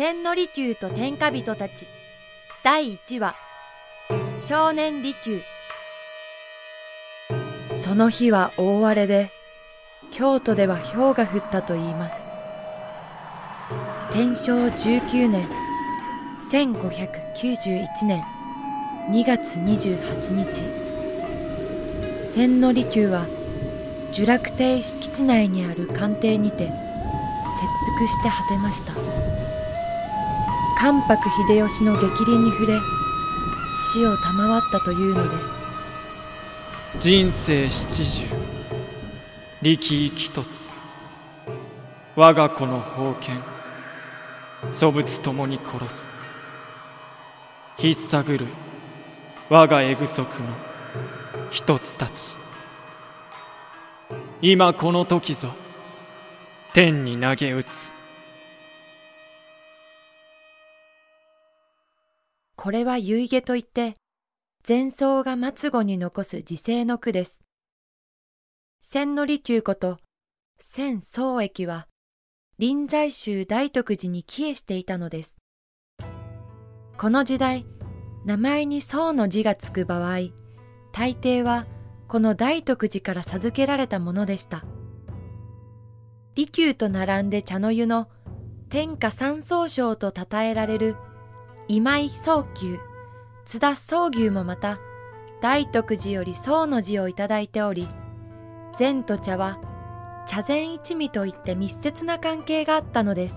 千利休と天下人たち。第1話。少年利休。その日は大荒れで京都では氷が降ったといいます。天正19年1591年2月28日。千利休は呪落亭敷地内にある官邸にて切腹して果てました。関白秀吉の逆鱗に触れ死を賜ったというのです。人生七十力一つ。我が子の封建祖物ともに殺す。引っ探る我がエグ足の一つたち。今この時ぞ天に投げ打つ。これは遺下といって前奏が末後に残す時世の句です。千利休こと千宗益は臨済宗大徳寺に帰依していたのです。この時代名前に宗の字がつく場合大抵はこの大徳寺から授けられたものでした。利休と並んで茶の湯の天下三宗匠と称えられる今井宗久。津田宗牛もまた大徳寺より宗の字をいただいており禅と茶は茶禅一味といって密接な関係があったのです。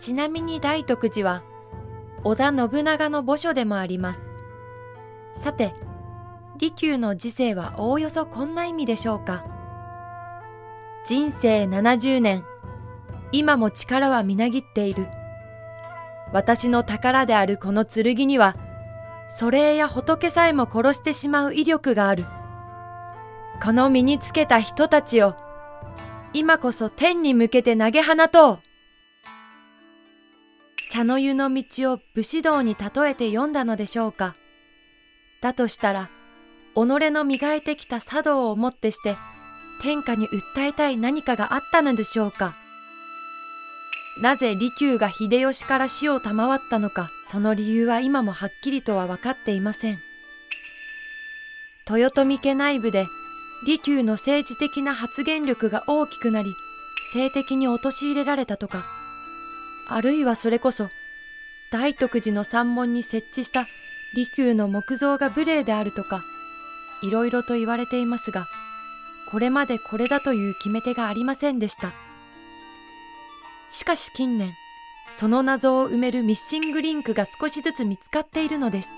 ちなみに大徳寺は織田信長の墓所でもあります。さて利休の時世はおおよそこんな意味でしょうか。人生70年今も力はみなぎっている。私の宝であるこの剣には祖霊や仏さえも殺してしまう威力がある。この身につけた人たちを今こそ天に向けて投げ放とう。茶の湯の道を武士道に例えて読んだのでしょうか。だとしたら己の磨いてきた茶道をもってして天下に訴えたい何かがあったのでしょうか。なぜ利休が秀吉から死を賜ったのかその理由は今もはっきりとは分かっていません。豊臣家内部で利休の政治的な発言力が大きくなり性的に陥れられたとかあるいはそれこそ大徳寺の山門に設置した利休の木造が無礼であるとかいろいろと言われていますがこれまでこれだという決め手がありませんでした。しかし近年その謎を埋めるミッシングリンクが少しずつ見つかっているのです。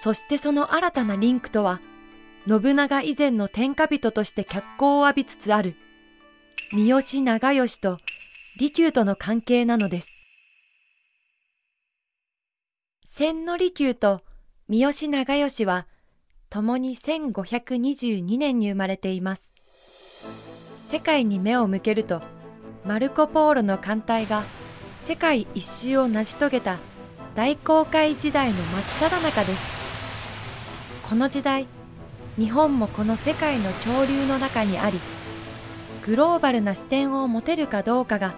そしてその新たなリンクとは信長以前の天下人として脚光を浴びつつある三好長慶と利休との関係なのです。千利休と三好長慶は共に1522年に生まれています。世界に目を向けるとマルコ・ポーロの艦隊が世界一周を成し遂げた大航海時代の真っ只中です。この時代日本もこの世界の潮流の中にありグローバルな視点を持てるかどうかが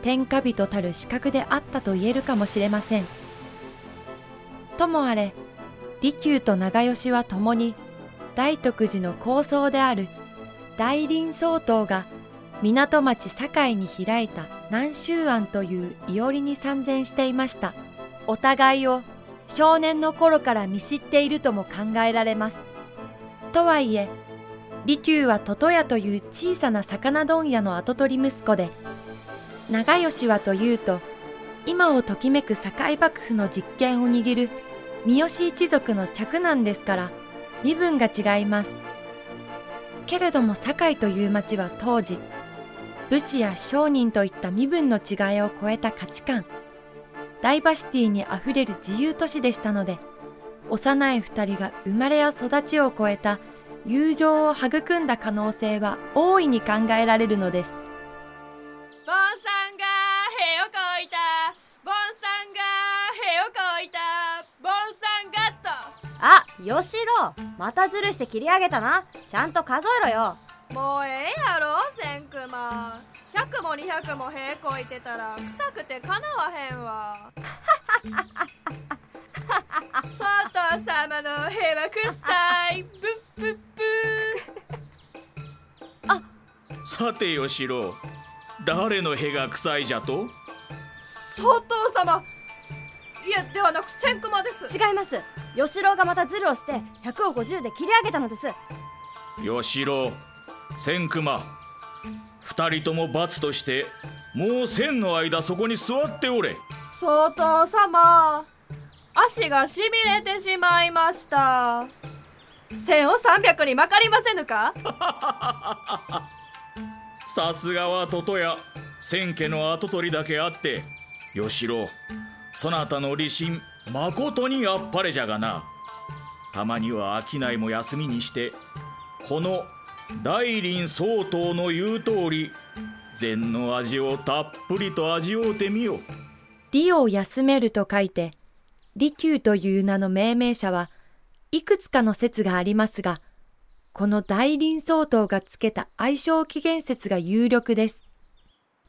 天下人たる資格であったと言えるかもしれません。ともあれ利休と長慶は共に大徳寺の構想である大林総統が港町堺に開いた南州庵といういおりに参禅していました。お互いを少年の頃から見知っているとも考えられます。とはいえ利休はトトヤという小さな魚問屋の跡取り息子で長吉はというと今をときめく堺幕府の実権を握る三好一族の嫡男ですから身分が違います。けれども堺という町は当時武士や商人といった身分の違いを超えた価値観。ダイバーシティにあふれる自由都市でしたので幼い二人が生まれや育ちを超えた友情を育んだ可能性は大いに考えられるのです。ボンさんがへをこいた。ボンさんがへをこいた。ボンさんがと。あよしろ。またズルして切り上げたな。ちゃんと数えろよもうええやろ千熊百100も200も屁こいてたら臭くてかなわへんわ。外様の屁は臭い。ブッブッブさて吉郎誰の屁が臭いじゃと？外様。いやではなく千熊です。違います。吉郎がまたズルをして100を50で切り上げたのです。吉郎千熊。二人とも罰としてもう千の間そこに座っておれ。外様足がしびれてしまいました。千を300にまかりませぬか？さすがは toto や千家の跡取りだけあって吉郎そなたの理心まことにあっぱれじゃがな。たまには商いも休みにしてこの大林相当の言う通り禅の味をたっぷりと味おうてみよ利を休めると書いて、利休という名の命名者はいくつかの説がありますが、この大林相当がつけた愛称起源説が有力です。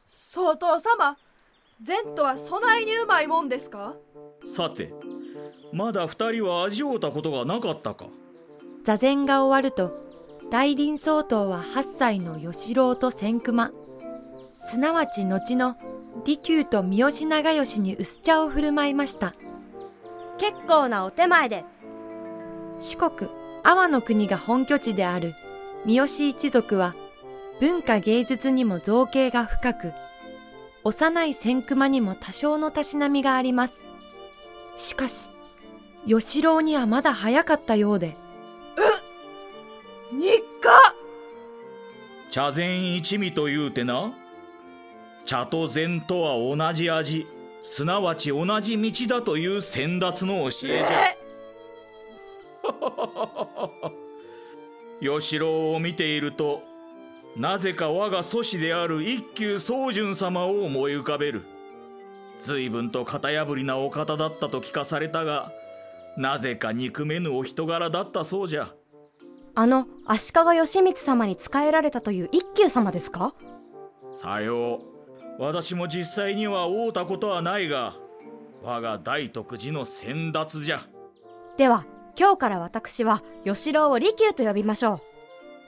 相当様善とはそないにうまいもんですか？さてまだ二人は味おうたことがなかったか。座禅が終わると、大林相当は8歳の吉郎と千熊、すなわち後の利休と三好長慶に薄茶を振る舞いました。結構なお手前で。四国阿波の国が本拠地である三好一族は文化芸術にも造形が深く幼い千熊にも多少のたしなみがあります。しかし吉郎にはまだ早かったようで茶禅一味というてな茶と禅とは同じ味すなわち同じ道だという先達の教えじゃ。え？吉郎を見ているとなぜか我が祖師である一休宗純様を思い浮かべる。随分と型破りなお方だったと聞かされたがなぜか憎めぬお人柄だったそうじゃあの足利義満様に仕えられたという一休様ですか？さよう。私も実際には会うたことはないが我が大徳寺の先達じゃ。では今日から私は吉郎を利休と呼びましょう。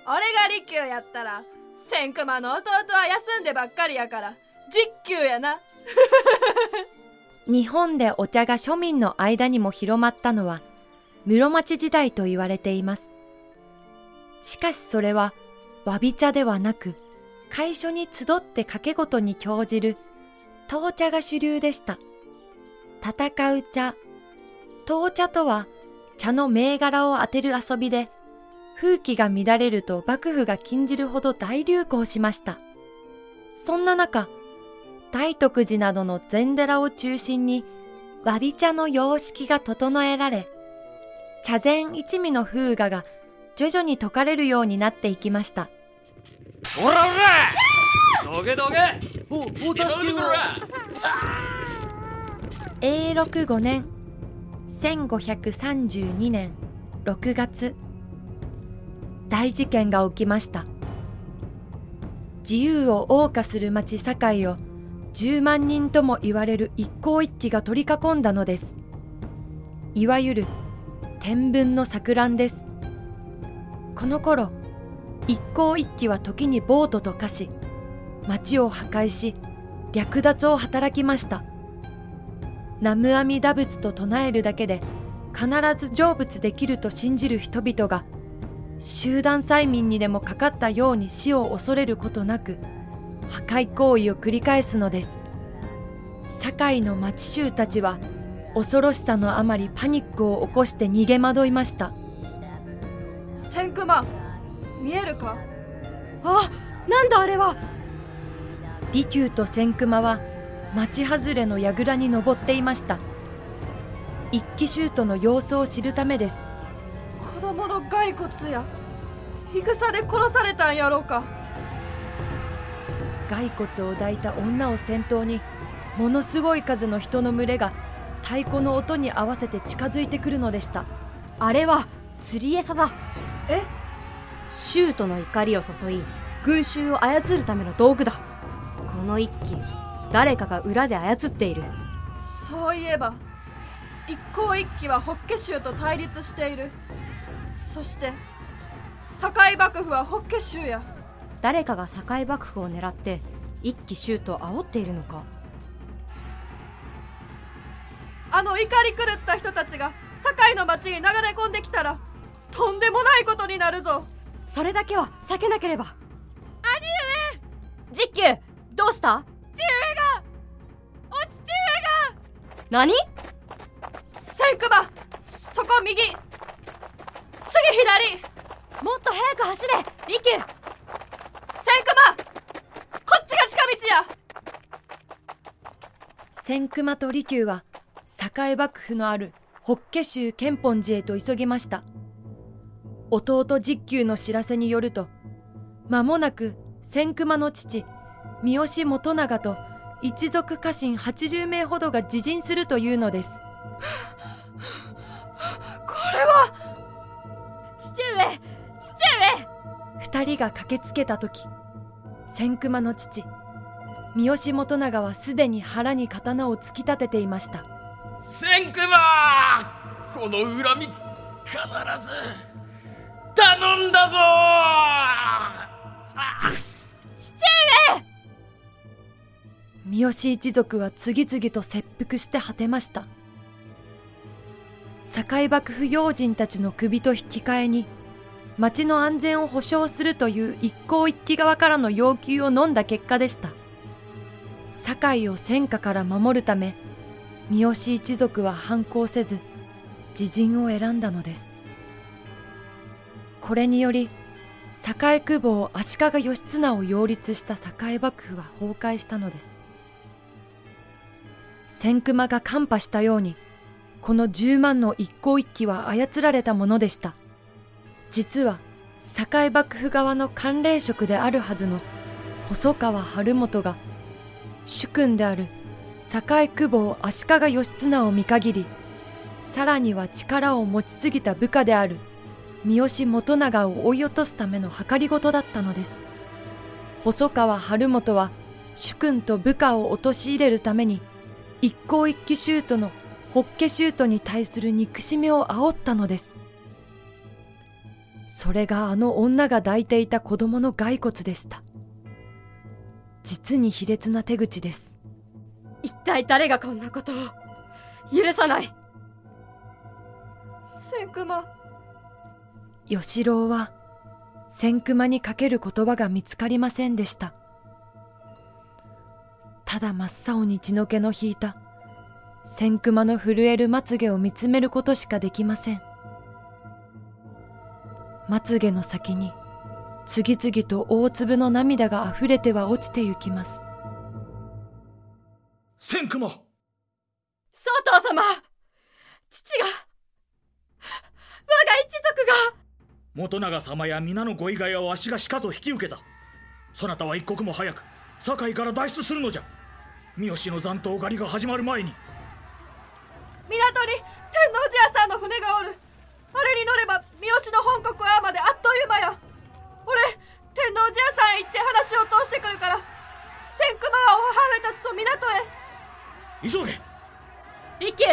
俺が利休やったら千熊の弟は休んでばっかりやから実休やな。日本でお茶が庶民の間にも広まったのは室町時代と言われていますしかしそれはわび茶ではなく会所に集って掛け事に興じる闘茶が主流でした。戦う茶闘茶とは茶の銘柄を当てる遊びで風紀が乱れると幕府が禁じるほど大流行しました。そんな中大徳寺などの禅寺を中心にわび茶の様式が整えられ茶禅一味の風雅が徐々に解かれるようになっていきました。おらおら!どげどげお、お助けは永禄5年1532年6月大事件が起きました。自由を謳歌する町堺を10万人とも言われる一向一揆が取り囲んだのです。いわゆる天文の錯乱ですこの頃一向一揆は時に暴徒と化し町を破壊し略奪を働きました。南無阿弥陀仏と唱えるだけで必ず成仏できると信じる人々が集団催眠にでもかかったように死を恐れることなく破壊行為を繰り返すのです。堺の町衆たちは恐ろしさのあまりパニックを起こして逃げ惑いました。千熊。見えるか？あなんだあれは。利休と千熊は町外れの櫓に登っていました。一騎シュートの様子を知るためです。子供の骸骨や。戦で殺されたんやろうか。骸骨を抱いた女を先頭にものすごい数の人の群れが太鼓の音に合わせて近づいてくるのでした。あれは釣り餌だえ？シュートの怒りを誘い群衆を操るための道具だ。この一騎誰かが裏で操っている。そういえば一向一揆は法華宗と対立している。そして堺幕府は法華宗や。誰かが堺幕府を狙って一騎衆と煽っているのか。あの怒り狂った人たちが堺の町に流れ込んできたらとんでもないことになるぞ。それだけは避けなければ。兄上！実球どうした？父上が！お父上が！何？千熊そこ右。次左。もっと早く走れ！利休千熊こっちが近道や。千熊と利休は栄幕府のある法華宗建本寺へと急ぎました弟実久の知らせによると間もなく千熊の父三好元長と一族家臣80名ほどが自陣するというのです。これは父上父上！二人が駆けつけた時千熊の父三好元長はすでに腹に刀を突き立てていました。千熊この恨み必ず頼んだぞ父上三好一族は次々と切腹して果てました。堺幕府要人たちの首と引き換えに町の安全を保障するという一向一揆側からの要求を飲んだ結果でした。堺を戦火から守るため三好一族は反抗せず自陣を選んだのです。これにより栄久保足利義経を擁立した栄幕府は崩壊したのです。千熊が看破したようにこの10万の一向一揆は操られたものでした。実は栄幕府側の関連職であるはずの細川晴元が主君である栄久保足利義経を見限りさらには力を持ちすぎた部下である三好元長を追い落とすための計りごとだったのです。細川晴元は主君と部下を陥れるために一向一揆シュートのホッケシュートに対する憎しみを煽ったのです。それがあの女が抱いていた子供の骸骨でした。実に卑劣な手口です。一体誰がこんなことを？許さない。千熊吉郎は千熊にかける言葉が見つかりませんでした。ただ真っ青に血の気の引いた千熊の震えるまつげを見つめることしかできません。まつげの先に次々と大粒の涙が溢れては落ちてゆきます。千熊総統様。父が。我が一族が元長様や皆のご意外はわしがしかと引き受けた。そなたは一刻も早く堺から脱出するのじゃ。三好の残党狩りが始まる前に。港に天王寺屋さんの船がおる。あれに乗れば三好の本国はまであっという間や俺天王寺屋さんへ行って話を通してくるから千熊はお母上たちと港へ。急げ。利休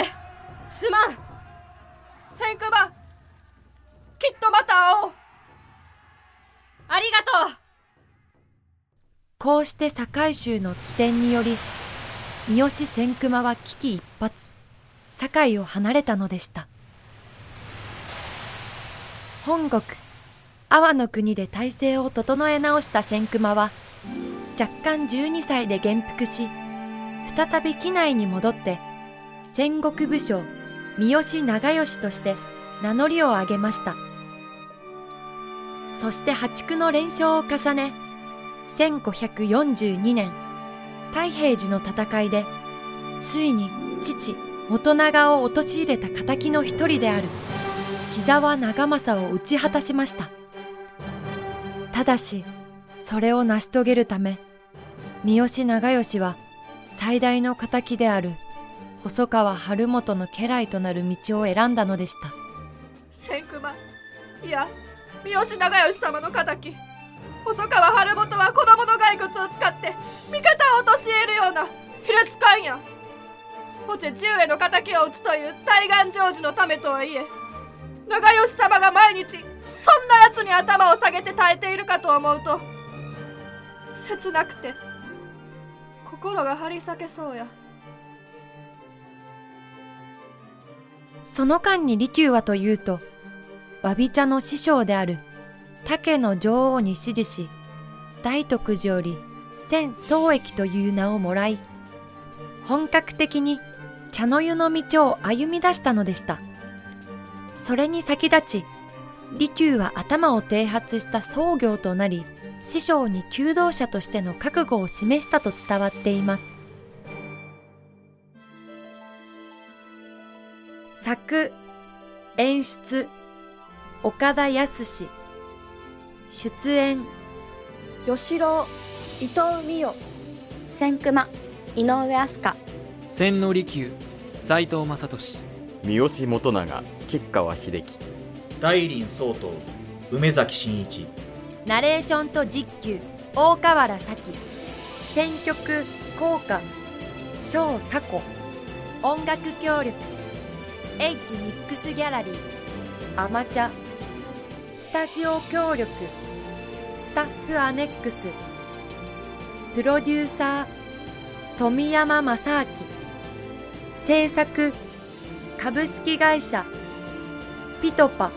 すまん。千熊きっとまた会おう。ありがとう。こうして堺州の起点により三好千熊は危機一髪堺を離れたのでした。本国阿波の国で体制を整え直した千熊は若干12歳で元服し再び機内に戻って戦国武将三好長慶として名乗りを上げました。そして破竹の連勝を重ね1542年太平寺の戦いでついに父元長を陥れた敵の一人である木沢長政を討ち果たしました。ただしそれを成し遂げるため三好長慶は最大の敵である細川晴元の家来となる道を選んだのでした。千熊いや三好長慶様の敵。細川春元は子供の骸骨を使って味方を陥れるような卑劣官やおち父上の敵を討つという大願成就のためとはいえ長吉様が毎日そんな奴に頭を下げて耐えているかと思うと切なくて心が張り裂けそうや。その間に利休はというと、わび茶の師匠である竹の女王に指示し、大徳寺より千宗益という名をもらい、本格的に茶の湯の道を歩み出したのでした。それに先立ち、利休は頭を剃髪した僧行となり、師匠に求道者としての覚悟を示したと伝わっています。作、演出、岡田康出演、吉郎伊藤美代千熊井上飛鳥千利休斎藤正俊。三好元長吉川秀樹。大林総統梅崎真一。ナレーションと実況、大河原咲選曲、効果、小佐子音楽協力 H ミックスギャラリー。アマチャ。スタジオ協力スタッフアネックスプロデューサー富山正明制作株式会社ピトパ。